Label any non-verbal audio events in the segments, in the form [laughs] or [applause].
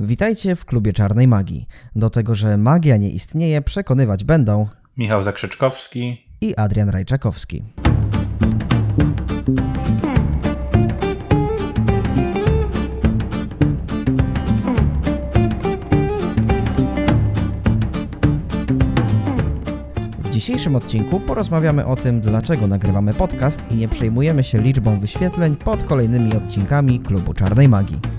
Witajcie w klubie Czarnej Magii. Do tego, że magia nie istnieje, przekonywać będą Michał Zakrzyczkowski i Adrian Rajczakowski. W dzisiejszym odcinku porozmawiamy o tym, dlaczego nagrywamy podcast i nie przejmujemy się liczbą wyświetleń pod kolejnymi odcinkami klubu Czarnej Magii.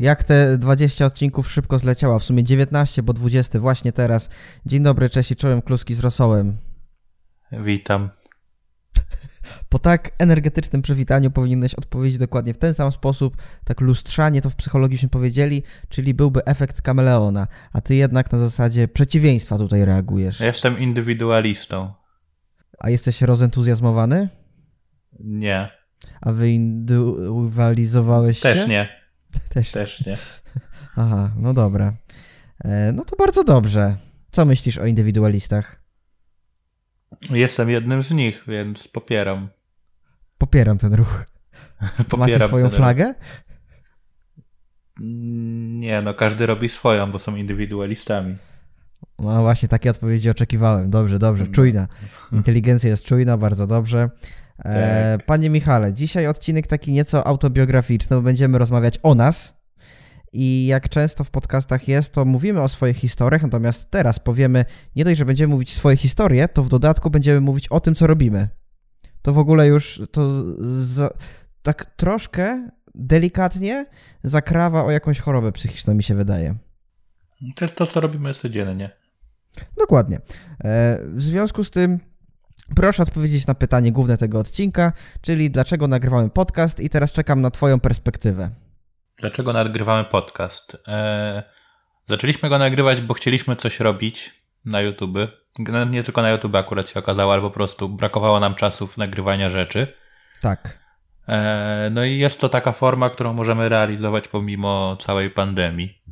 Jak te 20 odcinków szybko zleciała. W sumie 19, bo 20 właśnie teraz. Dzień dobry, cześć i czołem kluski z rosołem. Witam. Po tak energetycznym przywitaniu powinieneś odpowiedzieć dokładnie w ten sam sposób, tak lustrzanie to w psychologii powiedzieli, czyli byłby efekt kameleona, a ty jednak na zasadzie przeciwieństwa tutaj reagujesz. Jestem indywidualistą. A jesteś rozentuzjazmowany? Nie. A wyindywidualizowałeś się? Też nie. Też. Też nie. [laughs] Aha, no dobra. E, no to bardzo dobrze. Co myślisz o indywidualistach? Jestem jednym z nich, więc popieram. Popieram ten ruch. [laughs] popieram Macie swoją flagę? ruch. Nie, no każdy robi swoją, bo są indywidualistami. No właśnie, takie odpowiedzi oczekiwałem. Dobrze, dobrze, No. czujna. [laughs] Inteligencja jest czujna, bardzo dobrze. E, Tak. panie Michale, dzisiaj odcinek taki nieco autobiograficzny, bo będziemy rozmawiać o nas. I jak często w podcastach jest, to mówimy o swoich historiach, natomiast teraz powiemy, nie dość, że będziemy mówić swoje historie, to w dodatku będziemy mówić o tym, co robimy. To w ogóle już to za, tak troszkę delikatnie zakrawa o jakąś chorobę psychiczną, mi się wydaje. To to, co robimy codziennie. Dokładnie. E, W związku z tym proszę odpowiedzieć na pytanie główne tego odcinka, czyli dlaczego nagrywamy podcast i teraz czekam na Twoją perspektywę. Dlaczego nagrywamy podcast? Eee, zaczęliśmy go nagrywać, bo chcieliśmy coś robić na YouTube. No, Nie tylko na YouTube akurat się okazało, ale po prostu brakowało nam czasów nagrywania rzeczy. Tak. Eee, no i jest to taka forma, którą możemy realizować pomimo całej pandemii.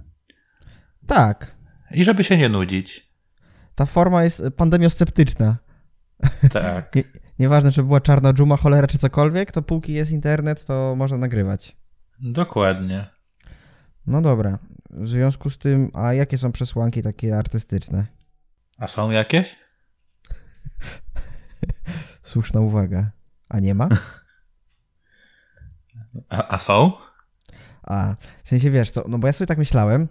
Tak. I żeby się nie nudzić. Ta forma jest pandemiosceptyczna. [laughs] Tak. Nie, nieważne, czy była czarna dżuma, cholera czy cokolwiek, to póki jest internet, to można nagrywać. Dokładnie. No dobra. W związku z tym, a jakie są przesłanki takie artystyczne? A są jakieś? [laughs] Słuszna uwaga. A nie ma? A, a są? A, w sensie wiesz co, no bo ja sobie tak myślałem,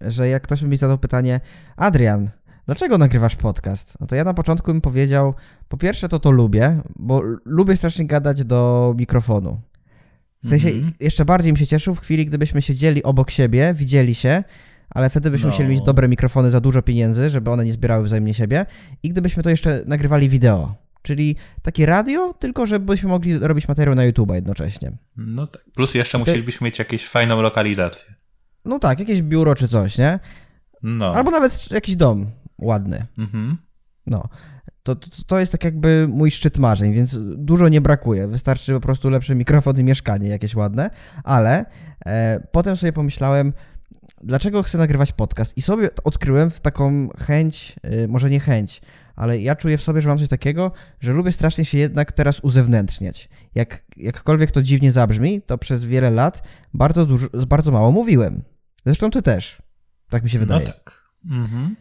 że jak ktoś by mi zadał pytanie, Adrian, dlaczego nagrywasz podcast? No to ja na początku bym powiedział, po pierwsze to to lubię, bo lubię strasznie gadać do mikrofonu. W sensie Mhm. jeszcze bardziej bym się cieszył w chwili, gdybyśmy siedzieli obok siebie, widzieli się, ale wtedy byśmy No. musieli mieć dobre mikrofony za dużo pieniędzy, żeby one nie zbierały wzajemnie siebie i gdybyśmy to jeszcze nagrywali wideo. Czyli takie radio, tylko żebyśmy mogli robić materiał na YouTube jednocześnie. No tak. Plus jeszcze musielibyśmy mieć jakąś fajną lokalizację. No tak, jakieś biuro czy coś, nie? No. Albo nawet jakiś dom ładny. Mhm. No. To, to, to jest tak jakby mój szczyt marzeń, więc dużo nie brakuje. Wystarczy po prostu lepszy mikrofon i mieszkanie jakieś ładne, ale e, potem sobie pomyślałem, dlaczego chcę nagrywać podcast i sobie odkryłem w taką chęć, e, może nie chęć, ale ja czuję w sobie, że mam coś takiego, że lubię strasznie się jednak teraz uzewnętrzniać. Jak, jakkolwiek to dziwnie zabrzmi, to przez wiele lat bardzo, dużo, bardzo mało mówiłem. Zresztą ty też. Tak mi się wydaje. No tak. Mhm.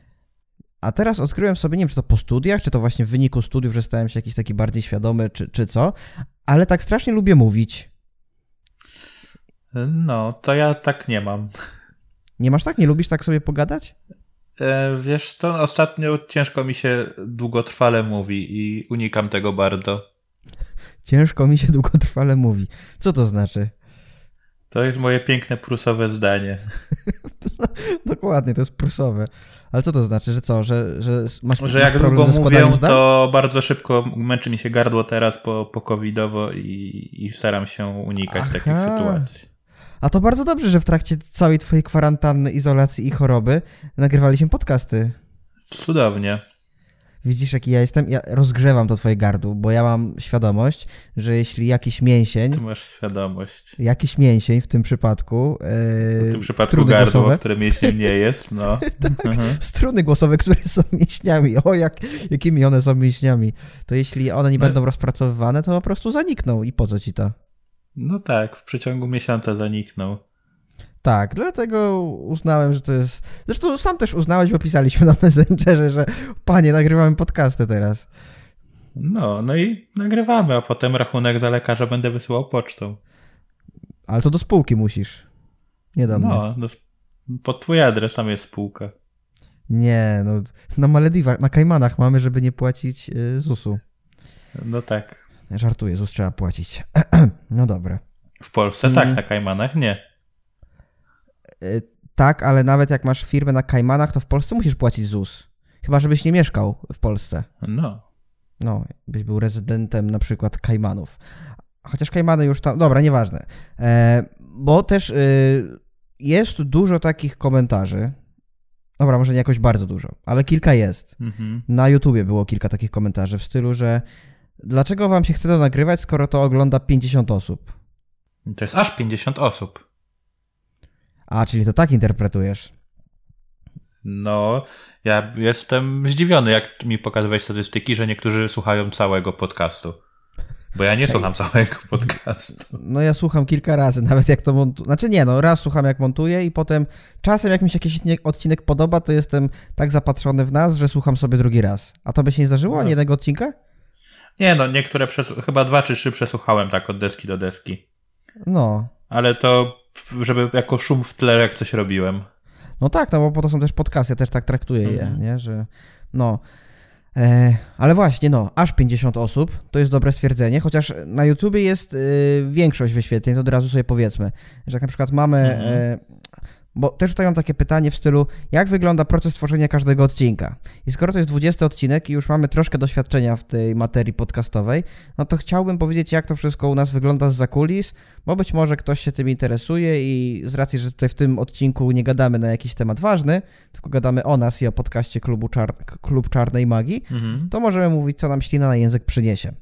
A teraz odkryłem sobie, nie wiem, czy to po studiach, czy to właśnie w wyniku studiów, że stałem się jakiś taki bardziej świadomy, czy, czy co, ale tak strasznie lubię mówić. No, to ja tak nie mam. Nie masz tak? Nie lubisz tak sobie pogadać? E, wiesz co, ostatnio ciężko mi się długotrwale mówi i unikam tego bardzo. Ciężko mi się długotrwale mówi. Co to znaczy? To jest moje piękne prusowe zdanie. [laughs] Dokładnie, to jest prusowe. Ale co to znaczy, że co, że, że masz, Że jak długo mówię, to bardzo szybko męczy mi się gardło teraz po, po covidowo i, i staram się unikać Aha. takich sytuacji. A to bardzo dobrze, że w trakcie całej twojej kwarantanny, izolacji i choroby nagrywaliśmy podcasty. Cudownie. Widzisz, jaki ja jestem? Ja rozgrzewam to twoje gardło, bo ja mam świadomość, że jeśli jakiś mięsień... Ty masz świadomość. Jakiś mięsień w tym przypadku... Yy, w tym przypadku gardło, głosowe, które mięśniem nie jest, no. [laughs] tak, mhm. struny głosowe, które są mięśniami. O, jak, jakimi one są mięśniami. To jeśli one nie no. będą rozpracowywane, to po prostu zanikną. I po co ci to? No tak, w przeciągu miesiąca zanikną. Tak, dlatego uznałem, że to jest. Zresztą sam też uznałeś, bo pisaliśmy na Messengerze, że panie, nagrywamy podcasty teraz. No, no i nagrywamy, a potem rachunek za lekarza będę wysyłał pocztą. Ale to do spółki musisz. Nie do. No, do, pod twój adres tam jest spółka. Nie, no na Malediwach, na Kajmanach mamy, żeby nie płacić y, ZUS-u. No tak. Żartuję, ZUS trzeba płacić. [clears throat] no dobra. W Polsce tak, mm. na Kajmanach nie. Y, tak, ale nawet jak masz firmę na Kajmanach, to w Polsce musisz płacić ZUS. Chyba, żebyś nie mieszkał w Polsce. No. No, byś był rezydentem na przykład Kajmanów. Chociaż Kajmany już tam. Dobra, nieważne. E, bo też y, jest dużo takich komentarzy. Dobra, może nie jakoś bardzo dużo, ale kilka jest. Mhm. Na YouTubie było kilka takich komentarzy w stylu, że dlaczego wam się chce to nagrywać, skoro to ogląda 50 osób? To jest aż 50 osób. A, czyli to tak interpretujesz. No, ja jestem zdziwiony, jak mi pokazywałeś statystyki, że niektórzy słuchają całego podcastu. Bo ja nie słucham całego podcastu. No ja słucham kilka razy, [laughs] nawet jak to montuję. Znaczy nie, no raz słucham jak montuję i potem czasem jak mi się jakiś odcinek podoba, to jestem tak zapatrzony w nas, że słucham sobie drugi raz. A to by się nie zdarzyło? No. Ani jednego odcinka? Nie, no niektóre, chyba dwa czy trzy przesłuchałem tak od deski do deski. No. Ale to żeby jako szum w tle, jak coś robiłem. No tak, no bo po to są też podcasty, ja też tak traktuję je, mhm. nie, że no. E, ale właśnie, no, aż 50 osób, to jest dobre stwierdzenie, chociaż na YouTubie jest y, większość wyświetleń, to od razu sobie powiedzmy, że jak na przykład mamy, mhm. e, bo też tutaj mam takie pytanie w stylu, jak wygląda proces tworzenia każdego odcinka? I skoro to jest 20 odcinek i już mamy troszkę doświadczenia w tej materii podcastowej, no to chciałbym powiedzieć, jak to wszystko u nas wygląda z zakulis, bo być może ktoś się tym interesuje i z racji, że tutaj w tym odcinku nie gadamy na jakiś temat ważny, tylko gadamy o nas i o podcaście klubu Czar Klub Czarnej Magii, mhm. to możemy mówić, co nam ślina na język przyniesie.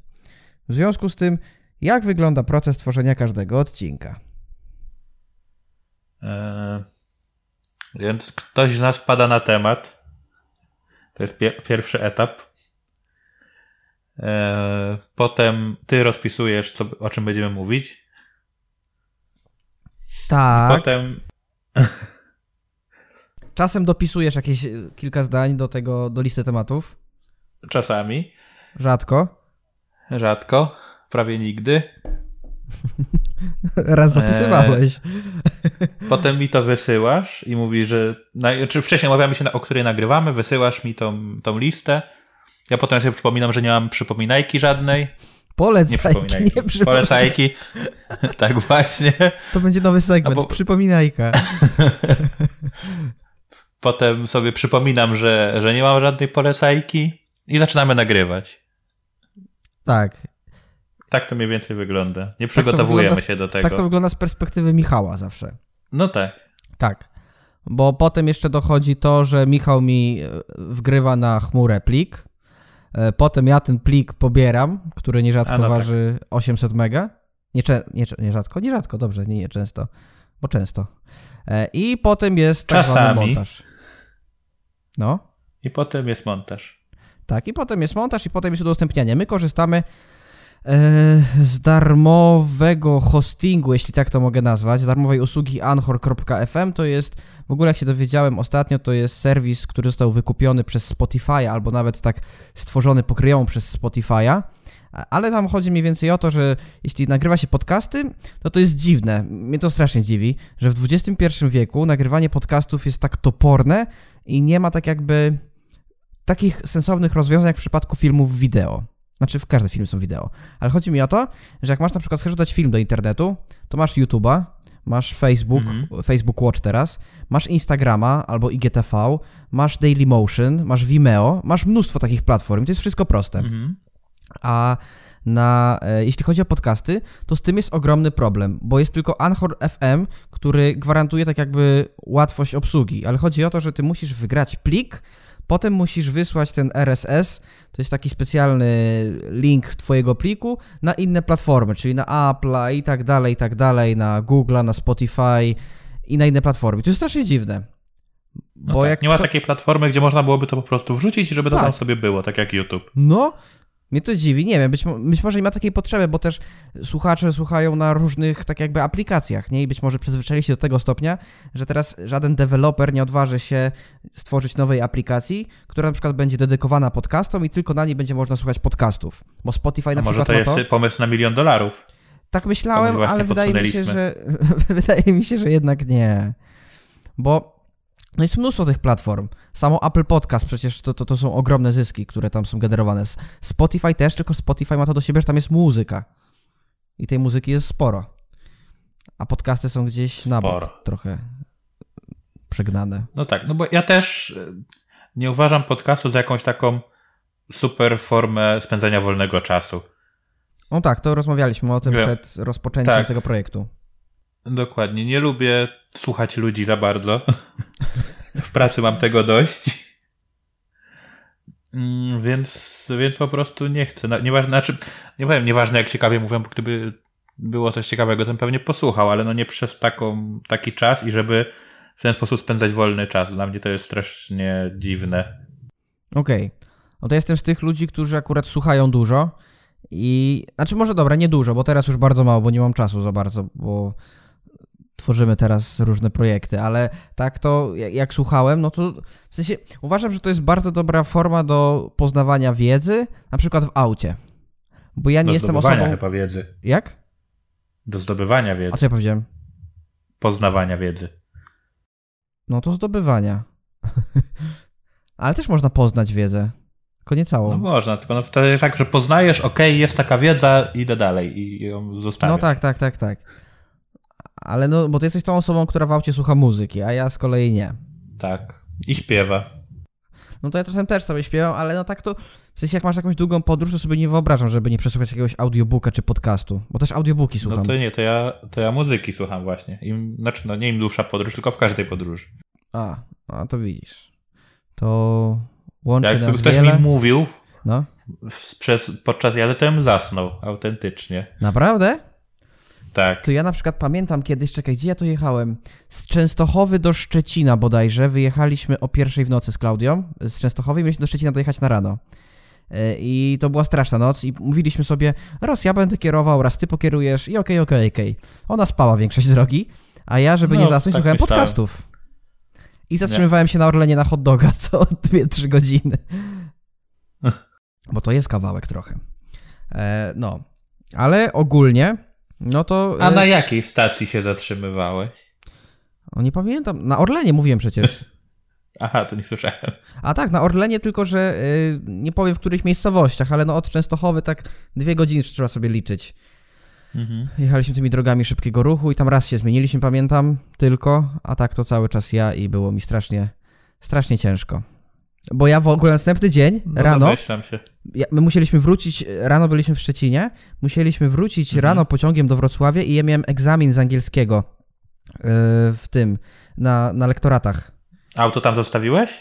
W związku z tym, jak wygląda proces tworzenia każdego odcinka? Eee więc ktoś z nas wpada na temat. To jest pier pierwszy etap. E, potem ty rozpisujesz, co, o czym będziemy mówić. Tak. Potem. [laughs] Czasem dopisujesz jakieś kilka zdań do tego, do listy tematów. Czasami. Rzadko. Rzadko. Prawie nigdy. [laughs] Raz zapisywałeś. Eee, potem mi to wysyłasz i mówisz, że. Na, czy wcześniej omawiamy się, o której nagrywamy, wysyłasz mi tą, tą listę. Ja potem sobie przypominam, że nie mam przypominajki żadnej. Polecajki, nie, nie przypominajki. Polecajki. [laughs] tak właśnie. To będzie nowy segment, bo... przypominajka. [laughs] potem sobie przypominam, że, że nie mam żadnej polecajki i zaczynamy nagrywać. Tak. Tak to mniej więcej wygląda. Nie tak przygotowujemy tak się do tego. Tak to wygląda z perspektywy Michała zawsze. No tak. Tak. Bo potem jeszcze dochodzi to, że Michał mi e, wgrywa na chmurę plik. E, potem ja ten plik pobieram, który nierzadko no waży tak. 800 mega. Nie, nie, nie rzadko, nie rzadko, dobrze, nie, nie często, bo często. E, I potem jest tak montaż. No. I potem jest montaż. Tak, i potem jest montaż, i potem jest udostępnianie. My korzystamy z darmowego hostingu, jeśli tak to mogę nazwać, z darmowej usługi anchor.fm. To jest, w ogóle jak się dowiedziałem ostatnio, to jest serwis, który został wykupiony przez Spotify, albo nawet tak stworzony pokryjomu przez Spotify'a. Ale tam chodzi mniej więcej o to, że jeśli nagrywa się podcasty, to to jest dziwne. Mnie to strasznie dziwi, że w XXI wieku nagrywanie podcastów jest tak toporne i nie ma tak jakby takich sensownych rozwiązań jak w przypadku filmów wideo. Znaczy w każdym filmie są wideo. Ale chodzi mi o to, że jak masz na przykład, chcesz dodać film do internetu, to masz YouTube'a, masz Facebook, mhm. Facebook Watch teraz, masz Instagrama albo IGTV, masz Dailymotion, masz Vimeo, masz mnóstwo takich platform. To jest wszystko proste. Mhm. A na, e, jeśli chodzi o podcasty, to z tym jest ogromny problem, bo jest tylko Anchor FM, który gwarantuje tak jakby łatwość obsługi, ale chodzi o to, że ty musisz wygrać plik, Potem musisz wysłać ten RSS, to jest taki specjalny link twojego pliku na inne platformy, czyli na Apple i tak dalej, i tak dalej, na Google, na Spotify i na inne platformy. To jest strasznie dziwne. No Bo tak, jak nie ma to... takiej platformy, gdzie można byłoby to po prostu wrzucić, żeby tak. to tam sobie było, tak jak YouTube. No, mnie to dziwi, nie wiem, być, być może nie ma takiej potrzeby, bo też słuchacze słuchają na różnych tak jakby aplikacjach, nie? I być może przyzwyczaili się do tego stopnia, że teraz żaden deweloper nie odważy się stworzyć nowej aplikacji, która na przykład będzie dedykowana podcastom i tylko na niej będzie można słuchać podcastów. Bo Spotify na A przykład. Może to jest to... pomysł na milion dolarów. Tak myślałem, ale wydaje mi się, że [laughs] wydaje mi się, że jednak nie. Bo no jest mnóstwo tych platform. Samo Apple Podcast przecież to, to, to są ogromne zyski, które tam są generowane. Spotify też, tylko Spotify ma to do siebie, że tam jest muzyka. I tej muzyki jest sporo. A podcasty są gdzieś na bok sporo. trochę przegnane. No tak, no bo ja też e, nie uważam podcastu za jakąś taką super formę spędzania wolnego czasu. No tak, to rozmawialiśmy o tym Wiem. przed rozpoczęciem tak. tego projektu. Dokładnie. Nie lubię słuchać ludzi za bardzo. [laughs] w pracy mam tego dość. Mm, więc, więc po prostu nie chcę. Nieważne, znaczy, nie powiem, nieważne jak ciekawie mówią, bo gdyby było coś ciekawego, to pewnie posłuchał, ale no nie przez taką, taki czas i żeby w ten sposób spędzać wolny czas. Dla mnie to jest strasznie dziwne. Okej. Okay. No to jestem z tych ludzi, którzy akurat słuchają dużo i... Znaczy może dobra, nie dużo, bo teraz już bardzo mało, bo nie mam czasu za bardzo, bo tworzymy teraz różne projekty, ale tak to jak słuchałem, no to w sensie uważam, że to jest bardzo dobra forma do poznawania wiedzy, na przykład w aucie. Bo ja nie do jestem osobą... chyba wiedzy. Jak? Do zdobywania wiedzy. A co ja powiedziałem? Poznawania wiedzy. No to zdobywania. [laughs] ale też można poznać wiedzę. Tylko nie całą. No można, tylko no wtedy jest tak, że poznajesz, ok, jest taka wiedza, idę dalej i ją zostawiam. No tak, tak, tak, tak. Ale no, bo ty jesteś tą osobą, która w aucie słucha muzyki, a ja z kolei nie. Tak. I śpiewa. No to ja czasem też sobie śpiewam, ale no tak to, w sensie jak masz jakąś długą podróż, to sobie nie wyobrażam, żeby nie przesłuchać jakiegoś audiobooka czy podcastu, bo też audiobooki słucham. No to nie, to ja, to ja muzyki słucham właśnie. Im, znaczy, no nie im dłuższa podróż, tylko w każdej podróży. A, a to widzisz. To łączy Jak nas ktoś wiele... mi mówił no? przez, podczas jazdy, to bym zasnął, autentycznie. Naprawdę? Tak. To ja na przykład pamiętam kiedyś, czekaj, gdzie ja to jechałem? Z Częstochowy do Szczecina bodajże. Wyjechaliśmy o pierwszej w nocy z Klaudią. Z Częstochowy i mieliśmy do Szczecina dojechać na rano. E, I to była straszna noc i mówiliśmy sobie, raz ja będę kierował, raz ty pokierujesz i okej, okay, okej, okay, okej. Okay. Ona spała większość drogi, a ja, żeby no, nie zasnąć, tak słuchałem myślałem. podcastów. I zatrzymywałem nie. się na Orlenie na hot doga co [laughs] 2-3 godziny. Bo to jest kawałek trochę. E, no, ale ogólnie no to... A na e, jakiej stacji się zatrzymywałeś? O, nie pamiętam. Na Orlenie mówiłem przecież. [laughs] Aha, to nie słyszałem. A tak, na Orlenie, tylko że yy, nie powiem w których miejscowościach, ale no od Częstochowy tak dwie godziny trzeba sobie liczyć. Mhm. Jechaliśmy tymi drogami szybkiego ruchu i tam raz się zmieniliśmy, pamiętam, tylko, a tak to cały czas ja i było mi strasznie, strasznie ciężko. Bo ja w ogóle następny dzień no rano. Się. Ja, my musieliśmy wrócić, rano byliśmy w Szczecinie, musieliśmy wrócić mhm. rano pociągiem do Wrocławia i ja miałem egzamin z angielskiego yy, w tym, na, na lektoratach. Auto tam zostawiłeś?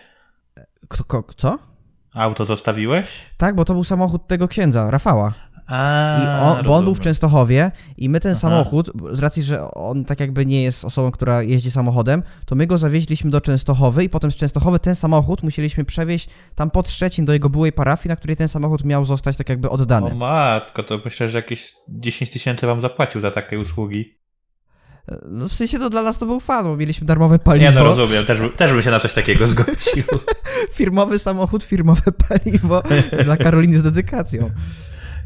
Co? Auto zostawiłeś? Tak, bo to był samochód tego księdza, Rafała. A, I on, bo on był w Częstochowie i my ten Aha. samochód, z racji, że on tak jakby nie jest osobą, która jeździ samochodem, to my go zawieźliśmy do Częstochowy i potem z Częstochowy ten samochód musieliśmy przewieźć tam pod Szczecin do jego byłej parafii, na której ten samochód miał zostać tak jakby oddany. O matko, to myślę, że jakieś 10 tysięcy wam zapłacił za takie usługi. No w sensie to dla nas to był fan, bo mieliśmy darmowe paliwo. Nie, no rozumiem, też, też bym się na coś takiego [laughs] zgodził. firmowy samochód, firmowe paliwo [laughs] dla Karoliny z dedykacją.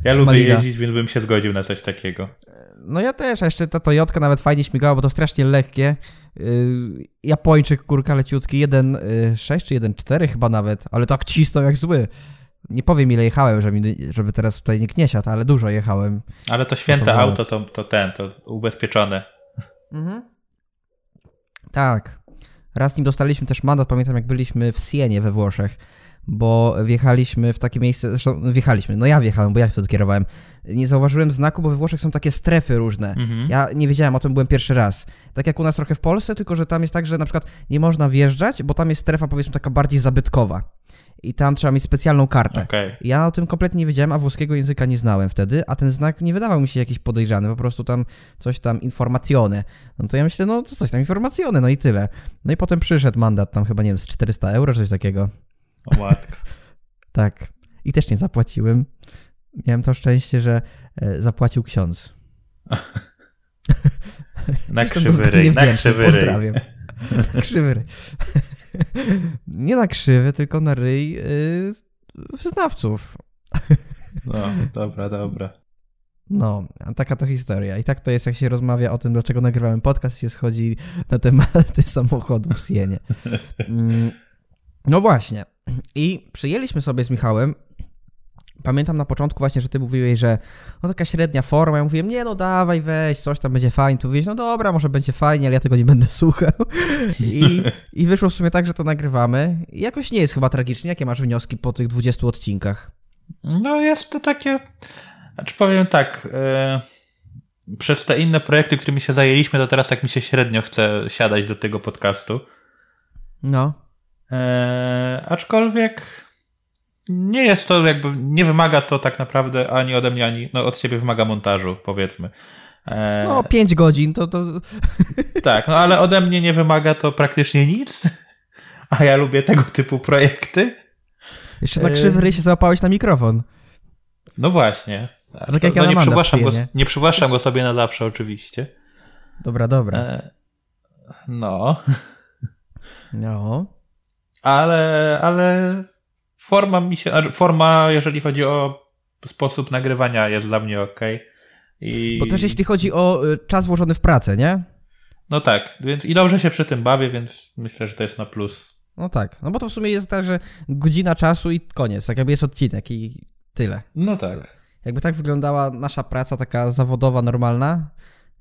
Ja lubię Malina. jeździć, więc bym się zgodził na coś takiego. No ja też, a jeszcze ta Toyotka nawet fajnie śmigała, bo to strasznie lekkie. Yy, Japończyk, kurka leciutki, 1.6 yy, czy 1.4 chyba nawet, ale tak cisnął jak zły. Nie powiem ile jechałem, żeby, żeby teraz tutaj nikt nie siadł, ale dużo jechałem. Ale to święte to auto to, to ten, to ubezpieczone. Mhm. Tak. Raz nim dostaliśmy też mandat, pamiętam jak byliśmy w Sienie we Włoszech bo wjechaliśmy w takie miejsce, zresztą wjechaliśmy, no ja wjechałem, bo ja wtedy kierowałem. Nie zauważyłem znaku, bo we Włoszech są takie strefy różne. Mhm. Ja nie wiedziałem o tym, byłem pierwszy raz. Tak jak u nas trochę w Polsce, tylko że tam jest tak, że na przykład nie można wjeżdżać, bo tam jest strefa powiedzmy taka bardziej zabytkowa. I tam trzeba mieć specjalną kartę. Okej. Ja o tym kompletnie nie wiedziałem, a włoskiego języka nie znałem wtedy, a ten znak nie wydawał mi się jakiś podejrzany, po prostu tam coś tam informacjone. No to ja myślę, no to coś tam informacjone, no i tyle. No i potem przyszedł mandat tam chyba, nie wiem, z 400 euro, czy coś takiego. O matko. [laughs] Tak. I też nie zapłaciłem. Miałem to szczęście, że e, zapłacił ksiądz. [laughs] Na krzywy ryj, na krzywy ryj. Pozdrawiam. [laughs] Na krzywy ryj. Nie na krzywy, tylko na ryj yy, wyznawców. No, dobra, dobra. No, taka to historia. I tak to jest, jak się rozmawia o tym, dlaczego nagrywałem podcast, się schodzi na tematy samochodów w Sienie. Mm, No właśnie. I przyjęliśmy sobie z Michałem. Pamiętam na początku właśnie, że ty mówiłeś, że no taka średnia forma. Ja mówiłem, nie no dawaj, weź, coś tam będzie fajnie. Tu mówiłeś, no dobra, może będzie fajnie, ale ja tego nie będę [laughs] słuchał. I, I wyszło w sumie tak, że to nagrywamy. I jakoś nie jest chyba tragicznie. Jakie masz wnioski po tych 20 odcinkach? No jest to takie, znaczy powiem tak, e, przez te inne projekty, którymi się zajęliśmy, to teraz tak mi się średnio chce siadać do tego podcastu. No. E, aczkolwiek nie jest to jakby, nie wymaga to tak naprawdę ani ode mnie, ani no, od siebie wymaga montażu, powiedzmy. E, No, 5 godzin to, to Tak, no ale ode mnie nie wymaga to praktycznie nic, a ja lubię tego typu projekty. jeszcze na Yy. krzywy ryj się załapałeś na mikrofon. No właśnie. tak jak ja no, nie, przywłaszczam go, nie? nie przywłaszczam go sobie na zawsze oczywiście. Dobra, dobra. E, no, No. Ale, ale forma mi się, forma jeżeli chodzi o sposób nagrywania jest dla mnie ok. I, Bo też jeśli chodzi o y, czas włożony w pracę, nie? No tak, więc i dobrze się przy tym bawię, więc myślę, że to jest na plus. No tak. No bo to w sumie jest tak, że godzina czasu i koniec. Tak jakby jest odcinek i tyle. No tak. Jakby tak wyglądała nasza praca taka zawodowa, normalna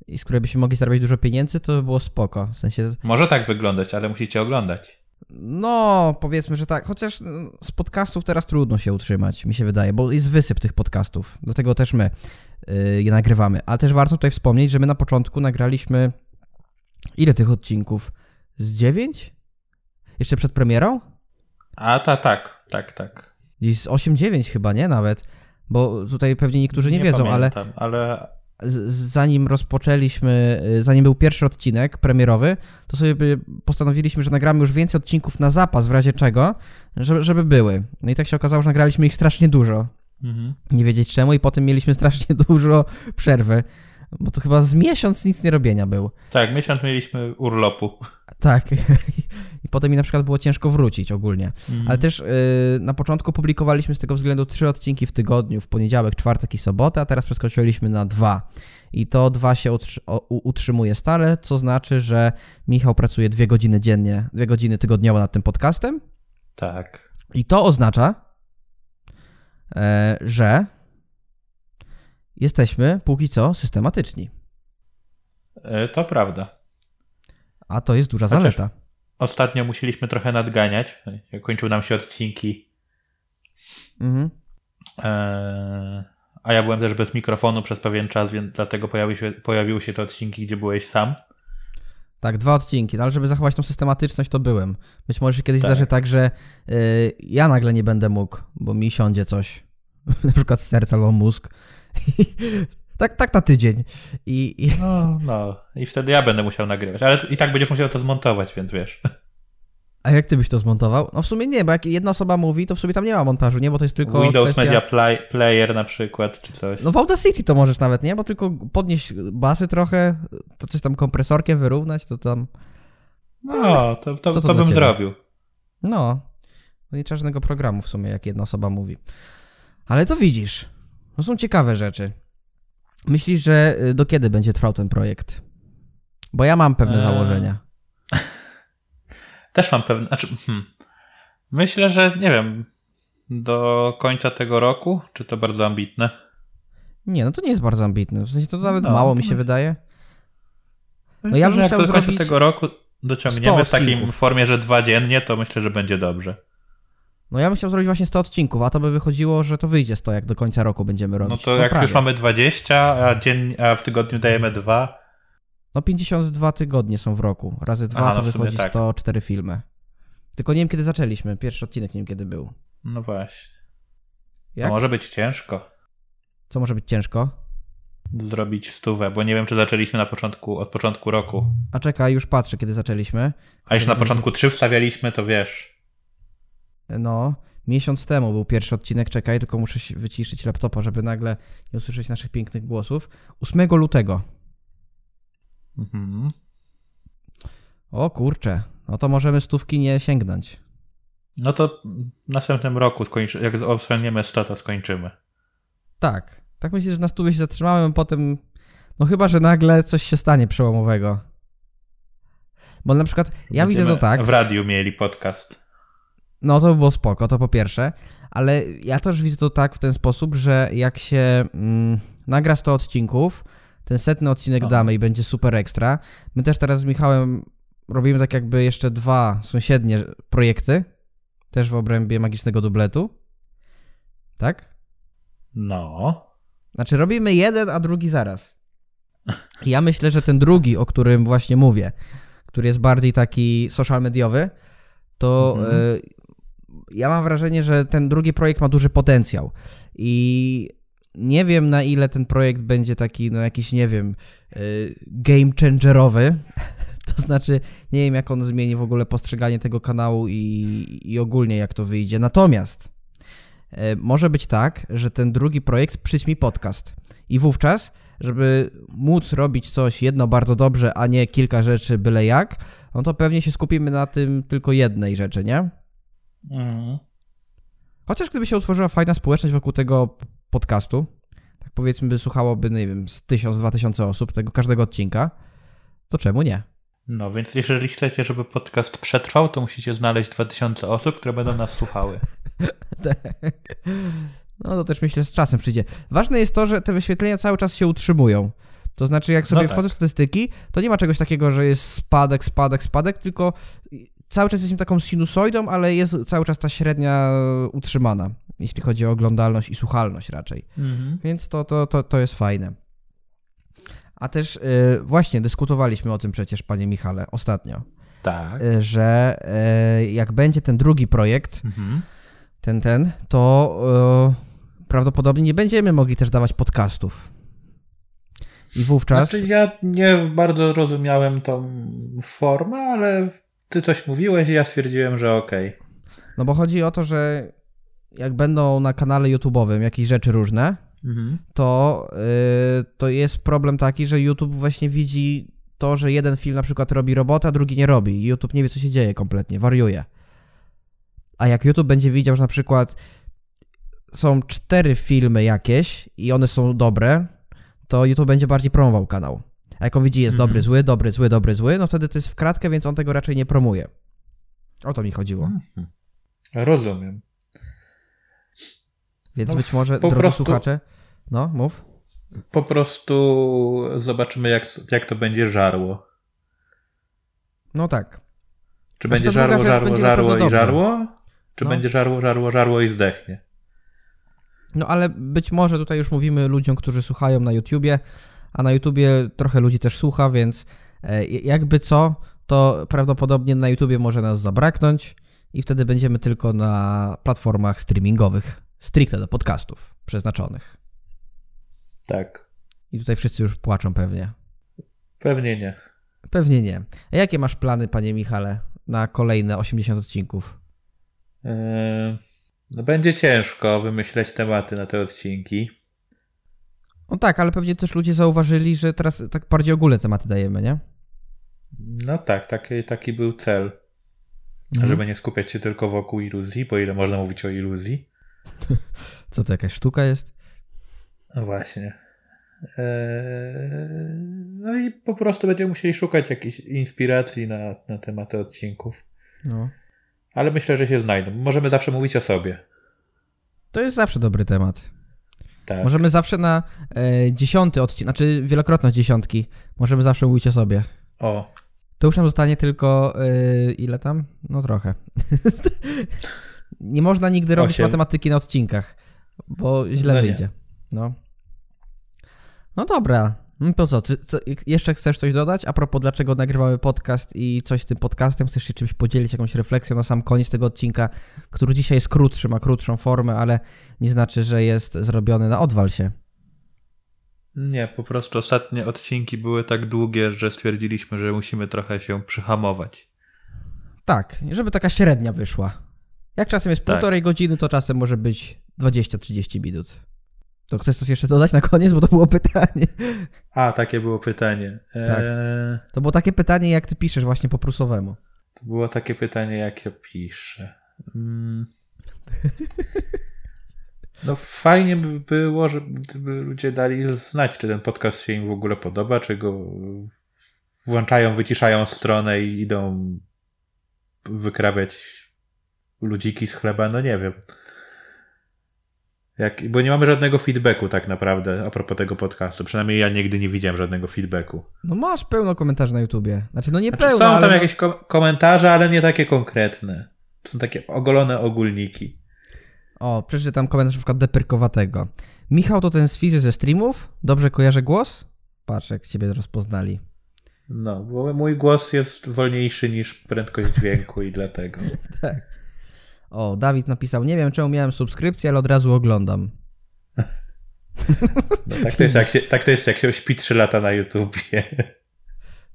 i z której byśmy mogli zarabiać dużo pieniędzy, to by było spoko. W sensie, Może tak wyglądać, ale musicie oglądać. No powiedzmy, że tak. Chociaż mm, z podcastów teraz trudno się utrzymać, mi się wydaje, bo jest wysyp tych podcastów. Dlatego też my y, je nagrywamy. Ale też warto tutaj wspomnieć, że my na początku nagraliśmy ile tych odcinków? Z dziewięć? Jeszcze przed premierą? A ta, tak, tak, tak. Gdzieś z 8-9 chyba, nie? Nawet. Bo tutaj pewnie niektórzy nie, wiedzą, ale pamiętam, ale z- zanim rozpoczęliśmy, y, zanim był pierwszy odcinek premierowy, to sobie postanowiliśmy, że nagramy już więcej odcinków na zapas, w razie czego, żeby, żeby były. No i tak się okazało, że nagraliśmy ich strasznie dużo. Mhm. Nie wiedzieć czemu i potem mieliśmy strasznie [laughs] dużo przerwy, bo to chyba z miesiąc nic nie robienia był. Tak, miesiąc mieliśmy urlopu. Tak. [laughs] I potem mi na przykład było ciężko wrócić ogólnie. Mhm. Ale też y, na początku publikowaliśmy z tego względu trzy odcinki w tygodniu, w poniedziałek, czwartek i sobotę, a teraz przeskoczyliśmy na dwa. I to dwa się utrzymuje stale, co znaczy, że Michał pracuje dwie godziny dziennie, dwie godziny tygodniowo nad tym podcastem. Tak. I to oznacza, e, że jesteśmy póki co systematyczni. E, To prawda. A to jest duża Chociaż- zaleta. Ostatnio musieliśmy trochę nadganiać. Kończyły nam się odcinki. Mhm. E, A ja byłem też bez mikrofonu przez pewien czas, więc dlatego pojawiły się, pojawiły się te odcinki, gdzie byłeś sam. Tak, dwa odcinki, no ale żeby zachować tą systematyczność, to byłem. Być może się kiedyś Tak. zdarzy tak, że y, ja nagle nie będę mógł, bo mi siądzie coś, [laughs] na przykład z serca albo mózg. [laughs] tak, tak na tydzień. I, i No, no. I wtedy ja będę musiał nagrywać. Ale i tak będziesz musiał to zmontować, więc wiesz. A jak ty byś to zmontował? No w sumie nie, bo jak jedna osoba mówi, to w sumie tam nie ma montażu, nie? Bo to jest tylko Windows kwestia... Media play, Player na przykład, czy coś. No w Audacity to możesz nawet, nie? Bo tylko podnieść basy trochę, to coś tam kompresorkiem wyrównać, to tam... No, to, to, to to, dla bym ciebie? zrobił. No, no nie trzeba żadnego programu w sumie, jak jedna osoba mówi. Ale to widzisz, to są ciekawe rzeczy. Myślisz, że y, do kiedy będzie trwał ten projekt? Bo ja mam pewne Eee. założenia. [laughs] Też mam pewne. Znaczy, hmm. Myślę, że nie wiem. Do końca tego roku? Czy to bardzo ambitne? Nie, no to nie jest bardzo ambitne. W sensie to nawet No, mało to mi się myślę. wydaje. Myślę, ja bym że jak chciał do końca tego roku dociągniemy 100 w takiej odcinków. formie, że dwa dziennie, to myślę, że będzie dobrze. No ja bym chciał zrobić właśnie 100 odcinków, a to by wychodziło, że to wyjdzie 100, jak do końca roku będziemy robić. No to jak prawie. już mamy 20, a, dzień, a w tygodniu dajemy dwa. No 52 tygodnie są w roku. Razy dwa Aha, to no wychodzi tak. 104 filmy. Tylko nie wiem kiedy zaczęliśmy. Pierwszy odcinek nie wiem kiedy był. No właśnie. Jak? To może być ciężko Co może być ciężko? zrobić stówę, bo nie wiem, czy zaczęliśmy na początku, od początku roku. A czekaj, już patrzę kiedy zaczęliśmy. A jeśli na początku trzy wstawialiśmy, to wiesz. No, miesiąc temu był pierwszy odcinek, czekaj, tylko muszę wyciszyć laptopa, żeby nagle nie usłyszeć naszych pięknych głosów. 8 lutego. Mhm. O kurczę, no to możemy stówki nie sięgnąć. No to w następnym roku, skończy, jak osiągniemy 100, to skończymy. Tak, tak myślę, że na stówie się zatrzymałem, potem, no chyba, że nagle coś się stanie przełomowego. Bo na przykład, ja widzę Będziemy to tak, W radiu mieli podcast. No to by było spoko, to po pierwsze, ale ja też widzę to tak w ten sposób, że jak się mm, nagra 100 odcinków, ten setny odcinek No. damy i będzie super ekstra. My też teraz z Michałem robimy tak jakby jeszcze dwa sąsiednie projekty, też w obrębie magicznego dubletu. Tak? No. Znaczy robimy jeden, a drugi zaraz. Ja myślę, że ten drugi, o którym właśnie mówię, który jest bardziej taki social mediowy, to Mhm. y, ja mam wrażenie, że ten drugi projekt ma duży potencjał. I nie wiem na ile ten projekt będzie taki, no jakiś, nie wiem, y, game changerowy. [laughs] To znaczy, nie wiem jak on zmieni w ogóle postrzeganie tego kanału i, i ogólnie jak to wyjdzie. Natomiast e, może być tak, że ten drugi projekt przyćmi podcast. I wówczas, żeby móc robić coś jedno bardzo dobrze, a nie kilka rzeczy byle jak, no to pewnie się skupimy na tym tylko jednej rzeczy, nie? Mhm. Chociaż gdyby się utworzyła fajna społeczność wokół tego podcastu, tak powiedzmy by słuchałoby, nie wiem, z 1000-2000 osób tego każdego odcinka, to czemu nie? No, więc jeżeli chcecie, żeby podcast przetrwał, to musicie znaleźć 2000 osób, które będą nas słuchały. [laughs] No to też myślę, z czasem przyjdzie. Ważne jest to, że te wyświetlenia cały czas się utrzymują. To znaczy, jak sobie No tak. wchodzę w statystyki, to nie ma czegoś takiego, że jest spadek, spadek, spadek, tylko cały czas jesteśmy taką sinusoidą, ale jest cały czas ta średnia utrzymana, jeśli chodzi o oglądalność i słuchalność raczej. Mhm. Więc to, to, to, to jest fajne. A też y, właśnie dyskutowaliśmy o tym przecież, panie Michale, ostatnio, Tak. y, że jak będzie ten drugi projekt, Mhm. ten, ten, to prawdopodobnie nie będziemy mogli też dawać podcastów. I wówczas. Znaczy, ja nie bardzo rozumiałem tą formę, ale ty coś mówiłeś i ja stwierdziłem, że okej. No bo chodzi o to, że jak będą na kanale YouTube'owym jakieś rzeczy różne, Mhm. to, y, to jest problem taki, że YouTube właśnie widzi to, że jeden film na przykład robi robotę, a drugi nie robi. I YouTube nie wie, co się dzieje kompletnie, wariuje. A jak YouTube będzie widział, że na przykład są cztery filmy jakieś i one są dobre, to YouTube będzie bardziej promował kanał. A jak on widzi, jest Mhm. dobry, zły, dobry, zły, dobry, zły, no wtedy to jest w kratkę, więc on tego raczej nie promuje. O to mi chodziło. Mhm. Rozumiem. Więc No, być może, drodzy prostu- słuchacze, no, mów. Po prostu zobaczymy, jak, jak to będzie żarło. No tak. Czy Znaczy, będzie żarło, żarło, będzie żarło i żarło? Czy No. będzie żarło, żarło, żarło i zdechnie? No ale być może tutaj już mówimy ludziom, którzy słuchają na YouTubie, a na YouTubie trochę ludzi też słucha, więc e, jakby co, to prawdopodobnie na YouTubie może nas zabraknąć i wtedy będziemy tylko na platformach streamingowych, stricte do podcastów przeznaczonych. Tak. I tutaj wszyscy już płaczą pewnie. Pewnie nie. Pewnie nie. A jakie masz plany, panie Michale, na kolejne 80 odcinków? Yy, no będzie ciężko wymyśleć tematy na te odcinki. No tak, ale pewnie też ludzie zauważyli, że teraz tak bardziej ogólne tematy dajemy, nie? No tak, taki, taki był cel. Mhm. Żeby nie skupiać się tylko wokół iluzji, bo ile można mówić o iluzji. [laughs] Co to jakaś sztuka jest? No właśnie. Eee, no i po prostu będziemy musieli szukać jakiejś inspiracji na, na tematy odcinków. No. Ale myślę, że się znajdą. Możemy zawsze mówić o sobie. To jest zawsze dobry temat. Tak. Możemy zawsze na e, dziesiąty odcinek, znaczy wielokrotność dziesiątki, możemy zawsze mówić o sobie. O, To już nam zostanie tylko e, ile tam? No trochę. [laughs] Nie można nigdy robić Osiem. matematyki na odcinkach, bo źle No wyjdzie. No. No dobra. No to co, ty, co, jeszcze chcesz coś dodać? A propos, dlaczego nagrywamy podcast i coś z tym podcastem? Chcesz się czymś podzielić, jakąś refleksją na sam koniec tego odcinka, który dzisiaj jest krótszy, ma krótszą formę, ale nie znaczy, że jest zrobiony na odwal się. Nie, po prostu ostatnie odcinki były tak długie, że stwierdziliśmy, że musimy trochę się przyhamować. Tak, żeby taka średnia wyszła. Jak czasem jest Tak. półtorej godziny, to czasem może być 20-30 minut. To chcesz coś jeszcze dodać na koniec, bo to było pytanie. A, takie było pytanie. Eee, To było takie pytanie, jak ty piszesz właśnie po prusowemu. to było takie pytanie, jak ja piszę. Mm. [laughs] No fajnie by było, żeby ludzie dali znać, czy ten podcast się im w ogóle podoba, czy go włączają, wyciszają stronę i idą wykrawiać ludziki z chleba, no nie wiem. Jak, bo nie mamy żadnego feedbacku tak naprawdę a propos tego podcastu. Przynajmniej ja nigdy nie widziałem żadnego feedbacku. No masz pełno komentarzy na YouTubie. Znaczy, no nie Znaczy, pełno, są tam no- jakieś kom- komentarze, ale nie takie konkretne. Są takie ogolone ogólniki. O, przeczytam komentarz na przykład Depyrkowatego. Michał to ten z Fizy ze streamów? Dobrze kojarzę głos? Patrz, jak ciebie rozpoznali. No, bo mój głos jest wolniejszy niż prędkość dźwięku i dlatego. [laughs] O, Dawid napisał, nie wiem czemu miałem subskrypcję, ale od razu oglądam. [laughs] No, tak, to jest jak się, tak to jest jak się śpi 3 lata na YouTubie.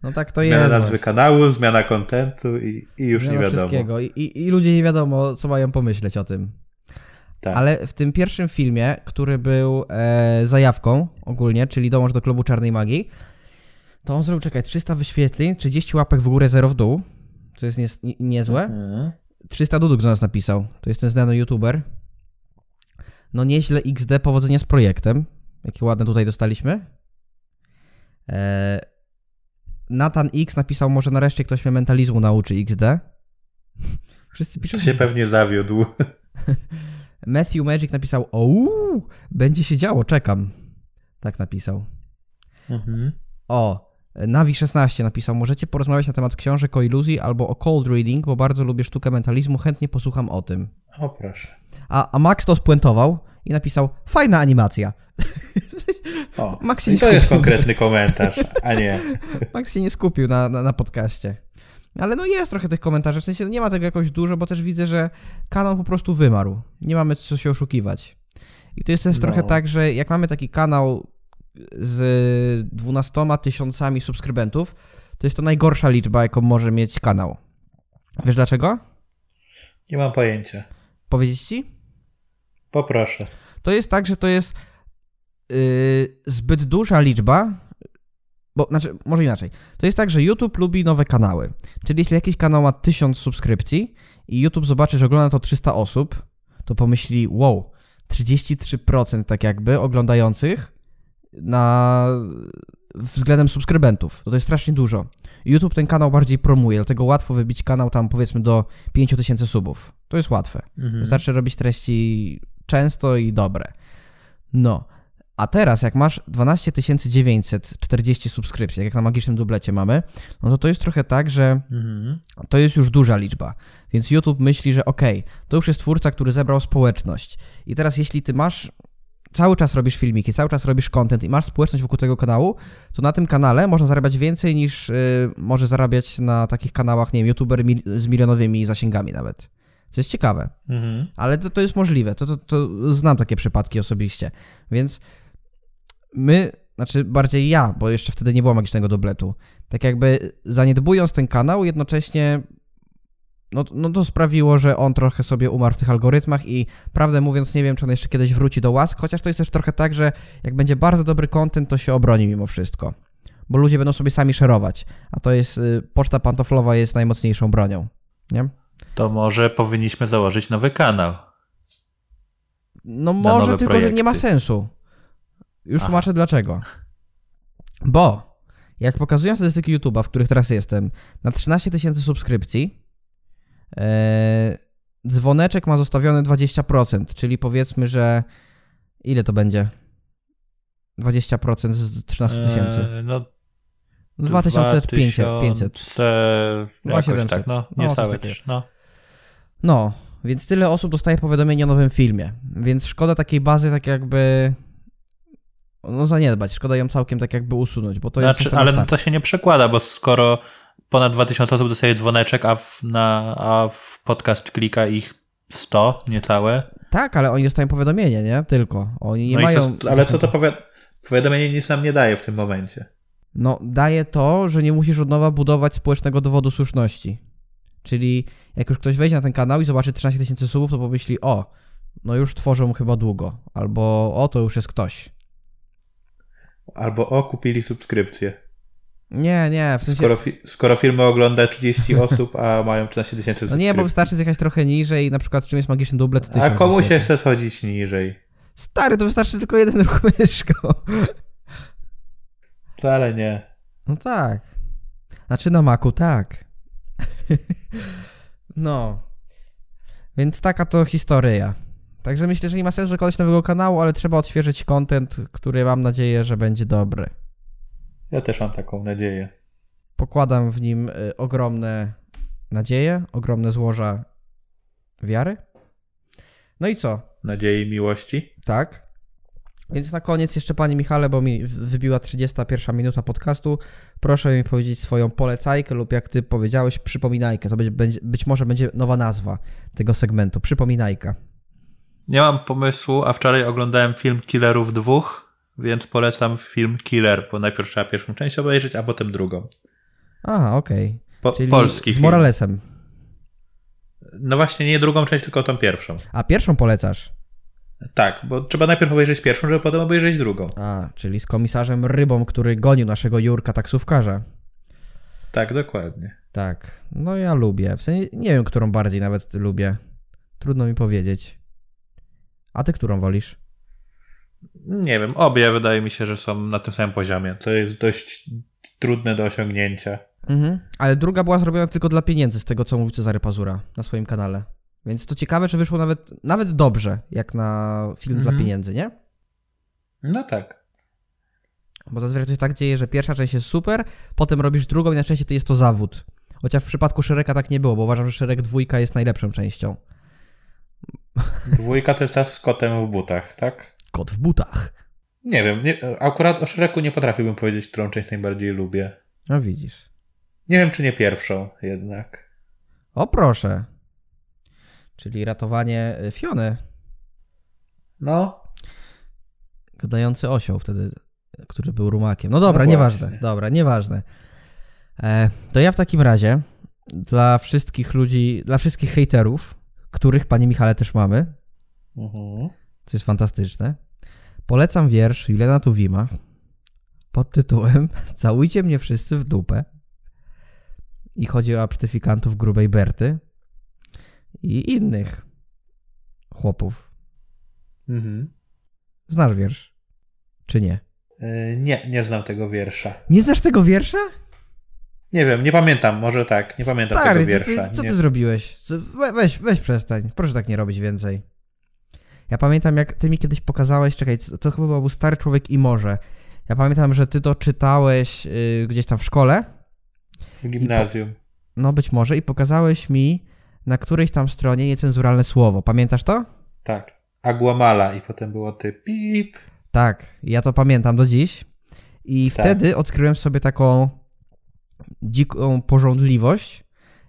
No tak to Zmiana jest. nazwy właśnie. kanału, zmiana kontentu i, i już Zmiana nie wiadomo. wszystkiego. I, i, I ludzie nie wiadomo, co mają pomyśleć o tym. Tak. Ale w tym pierwszym filmie, który był e, zajawką ogólnie, czyli dołącz do klubu Czarnej Magii, to on zrobił, czekaj, 300 wyświetleń, 30 łapek w górę, 0 w dół, co jest nie, niezłe. Mhm. 300 duduk do nas napisał. To jest ten znany youtuber. No nieźle XD, powodzenia z projektem. Jakie ładne tutaj dostaliśmy. Eee, Nathan X napisał, może nareszcie ktoś mnie mentalizmu nauczy XD. [laughs] Wszyscy piszą. się pewnie zawiódł. [laughs] Matthew Magic napisał, ouu, będzie się działo, czekam. Tak napisał. Mhm. O, Navi16 napisał, możecie porozmawiać na temat książek o iluzji albo o cold reading, bo bardzo lubię sztukę mentalizmu, chętnie posłucham o tym. O proszę. A, a Max to spuentował i napisał, fajna animacja. O, [laughs] Max się nie to jest skupił. konkretny komentarz, a nie. [laughs] Max się nie skupił na, na, na podcaście. Ale no jest trochę tych komentarzy, w sensie nie ma tego jakoś dużo, bo też widzę, że kanał po prostu wymarł. Nie mamy co się oszukiwać. I to jest też No. trochę tak, że jak mamy taki kanał z 12 tysiącami subskrybentów, to jest to najgorsza liczba, jaką może mieć kanał. Wiesz dlaczego? Nie mam pojęcia. Powiedzieć ci? Poproszę. To jest tak, że to jest yy, zbyt duża liczba. Bo, znaczy, może inaczej. To jest tak, że YouTube lubi nowe kanały. Czyli jeśli jakiś kanał ma 1000 subskrypcji i YouTube zobaczy, że ogląda to 300 osób, to pomyśli, wow, 33% tak jakby oglądających na względem subskrybentów. To, to jest strasznie dużo. YouTube ten kanał bardziej promuje, dlatego łatwo wybić kanał tam powiedzmy do 5000 subów. To jest łatwe. Mhm. Wystarczy robić treści często i dobre. No. A teraz, jak masz 12 940 subskrypcji, jak na magicznym dublecie mamy, no to to jest trochę tak, że Mhm. to jest już duża liczba. Więc YouTube myśli, że okej, to już jest twórca, który zebrał społeczność. I teraz, jeśli ty masz. Cały czas robisz filmiki, cały czas robisz content i masz społeczność wokół tego kanału, to na tym kanale można zarabiać więcej niż y, może zarabiać na takich kanałach, nie wiem, youtuber mil- z milionowymi zasięgami nawet. Co jest ciekawe. Mhm. Ale to, to jest możliwe. To, to, to znam takie przypadki osobiście. Więc my, znaczy bardziej ja, bo jeszcze wtedy nie było magicznego dubletu, tak jakby zaniedbując ten kanał, jednocześnie no, no to sprawiło, że on trochę sobie umarł w tych algorytmach i prawdę mówiąc nie wiem, czy on jeszcze kiedyś wróci do łask, chociaż to jest też trochę tak, że jak będzie bardzo dobry content, to się obroni mimo wszystko. Bo ludzie będą sobie sami szerować, a to jest, y, poczta pantoflowa jest najmocniejszą bronią, nie? To może powinniśmy założyć nowy kanał. No może, tylko że nie ma projekty. sensu. Już Aha. tłumaczę dlaczego. Bo jak pokazują statystyki YouTube'a, w których teraz jestem, na 13 tysięcy subskrypcji dzwoneczek ma zostawione 20%, czyli powiedzmy, że ile to będzie? 20% z 13 tysięcy. Eee, no, 2500. 500. 2000, jakoś 2700. tak, no, No, niecałe trzy, no. No, więc tyle osób dostaje powiadomienie o nowym filmie. Więc szkoda takiej bazy tak jakby no zaniedbać, szkoda ją całkiem tak jakby usunąć, bo to znaczy, jest... Ale to się nie przekłada, bo skoro ponad 2000 osób dostaje dzwoneczek, a w, na, a w podcast klika ich 100 niecałe. Tak, ale oni dostają powiadomienie, nie? Tylko. Oni nie no mają... Co, ale co to powi powiadomienie nic nam nie daje w tym momencie? No, daje to, że nie musisz od nowa budować społecznego dowodu słuszności. Czyli jak już ktoś wejdzie na ten kanał i zobaczy 13 tysięcy subów, to pomyśli, o, no już tworzą chyba długo. Albo o, to już jest ktoś. Albo o, kupili subskrypcję. Nie, nie. W sensie... skoro, fi skoro filmy ogląda 30 osób, a mają 13 tysięcy No nie, bo wystarczy zjechać trochę niżej na przykład czym jest magiczny dublet A komu się chce schodzić niżej? Stary, to wystarczy tylko jeden ruch myszką. Wcale nie. No tak. Znaczy na maku tak. no. Więc taka to historia. Także myślę, że nie ma sensu zakładać nowego kanału, ale trzeba odświeżyć content, który mam nadzieję, że będzie dobry. Ja też mam taką nadzieję. Pokładam w nim y, ogromne nadzieje, ogromne złoża wiary. No i co? Nadziei miłości? Tak. Więc na koniec jeszcze Panie Michale, bo mi wybiła 31 minuta podcastu, proszę mi powiedzieć swoją polecajkę lub jak Ty powiedziałeś, przypominajkę. To być, być może będzie nowa nazwa tego segmentu. Przypominajka. Nie mam pomysłu, a wczoraj oglądałem film Killerów dwóch, więc polecam film Killer, bo najpierw trzeba pierwszą część obejrzeć, a potem drugą. A, okej. Okay. Po, Czyli polski z Moralesem. No właśnie, nie drugą część, tylko tą pierwszą. A pierwszą polecasz? Tak, bo trzeba najpierw obejrzeć pierwszą, żeby potem obejrzeć drugą. A, czyli z komisarzem Rybą, który gonił naszego Jurka taksówkarza. Tak, dokładnie. Tak, no ja lubię. W sensie nie wiem, którą bardziej nawet lubię. Trudno mi powiedzieć. A ty którą wolisz? Nie wiem, obie wydaje mi się, że są na tym samym poziomie, co jest dość trudne do osiągnięcia. Mhm. Ale druga była zrobiona tylko dla pieniędzy, z tego co mówi Cezary Pazura na swoim kanale. Więc to ciekawe, że wyszło nawet, nawet dobrze, jak na film mhm. dla pieniędzy, nie? No tak. Bo zazwyczaj to się tak dzieje, że pierwsza część jest super, potem robisz drugą i na szczęście to jest to zawód. Chociaż w przypadku Szereka tak nie było, bo uważam, że Szerek dwójka jest najlepszą częścią. Dwójka to jest ta z kotem w butach, tak? Kot w butach. Nie wiem, nie, akurat o Szereku nie potrafiłbym powiedzieć, którą część najbardziej lubię. No widzisz. Nie wiem, czy nie pierwszą jednak. O proszę. Czyli ratowanie y, Fiony. No. Gadający osioł wtedy, który był rumakiem. No dobra, no nieważne. Dobra, nieważne. E, to ja w takim razie dla wszystkich ludzi, dla wszystkich hejterów, których, panie Michale, też mamy, mhm. co jest fantastyczne, polecam wiersz Juliana Tuwima pod tytułem [laughs] Całujcie mnie wszyscy w dupę. I chodzi o absztyfikantów grubej Berty i innych chłopów. Mhm. Znasz wiersz? Czy nie? Yy, nie, nie znam tego wiersza. Nie znasz tego wiersza? Nie wiem, nie pamiętam, może tak, nie pamiętam Stary, tego wiersza. Ty, co nie. ty zrobiłeś? Weź, weź przestań, proszę tak nie robić więcej. Ja pamiętam, jak ty mi kiedyś pokazałeś, czekaj, to chyba był Stary Człowiek i Morze. Ja pamiętam, że ty to czytałeś yy, gdzieś tam w szkole. W gimnazjum. Po, no być może i pokazałeś mi na którejś tam stronie niecenzuralne słowo. Pamiętasz to? Tak. Aguamala i potem było ty pip. Tak, ja to pamiętam do dziś. I tak. wtedy odkryłem sobie taką dziką porządliwość,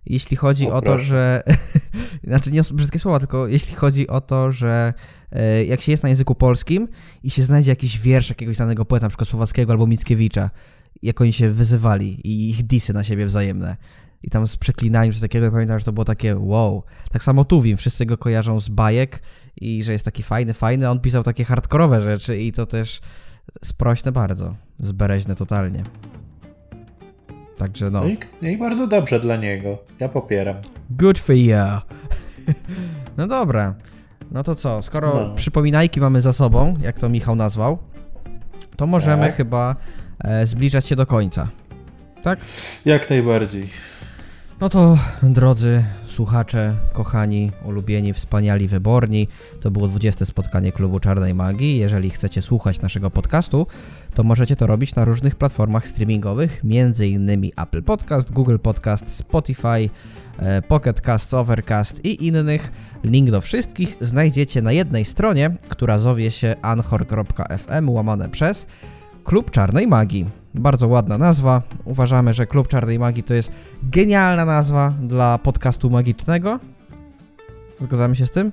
jeśli chodzi o, o to, że. [laughs] znaczy, nie brzydkie słowa, tylko jeśli chodzi o to, że e, jak się jest na języku polskim i się znajdzie jakiś wiersz jakiegoś znanego poeta, np. Słowackiego albo Mickiewicza, jak oni się wyzywali i ich disy na siebie wzajemne. I tam z przeklinaniem czy takiego, pamiętam, że to było takie wow. Tak samo Tuwim, wszyscy go kojarzą z bajek i że jest taki fajny, fajny, a on pisał takie hardkorowe rzeczy i to też sprośne bardzo, zbereźne totalnie. Także no. No i, no i bardzo dobrze dla niego. Ja popieram. Good for you. [laughs] no dobra. No to co, skoro no. przypominajki mamy za sobą, jak to Michał nazwał, to możemy tak. chyba e, zbliżać się do końca. Tak? Jak najbardziej. No to, drodzy słuchacze, kochani, ulubieni, wspaniali, wyborni, to było 20 spotkanie Klubu Czarnej Magii. Jeżeli chcecie słuchać naszego podcastu, to możecie to robić na różnych platformach streamingowych, m.in. Apple Podcast, Google Podcast, Spotify, e, Pocket Cast, Overcast i innych. Link do wszystkich znajdziecie na jednej stronie, która zowie się anchor.fm łamane przez Klub Czarnej Magii. Bardzo ładna nazwa. Uważamy, że Klub Czarnej Magii to jest genialna nazwa dla podcastu magicznego. Zgadzamy się z tym?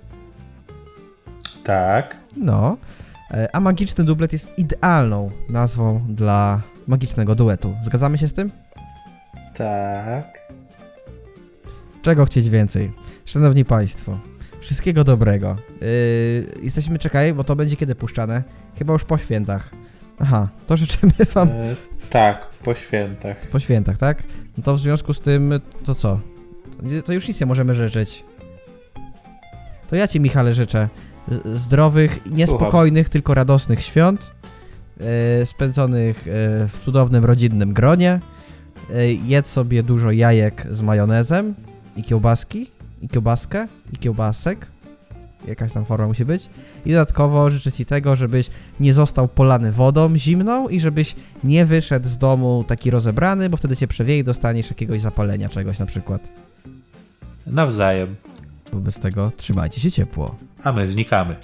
Tak. No. E, a magiczny dublet jest idealną nazwą dla magicznego duetu. Zgadzamy się z tym? Tak. Czego chcieć więcej? Szanowni Państwo, wszystkiego dobrego. Yy, jesteśmy, czekaj, bo to będzie kiedy puszczane? Chyba już po świętach. Aha, to życzymy [laughs] Wam E, tak, po świętach. po świętach, tak? No to w związku z tym, to co? To już nic nie możemy życzyć. To ja Ci, Michale, życzę zdrowych, niespokojnych, tylko radosnych świąt, e, spędzonych e, w cudownym rodzinnym gronie. E, jedz sobie dużo jajek z majonezem i kiełbaski, i kiełbaskę, i kiełbasek. Jakaś tam forma musi być. I dodatkowo życzę Ci tego, żebyś nie został polany wodą zimną i żebyś nie wyszedł z domu taki rozebrany, bo wtedy cię przewieje i dostaniesz jakiegoś zapalenia czegoś na przykład. Nawzajem. Wobec tego trzymajcie się ciepło. A my znikamy.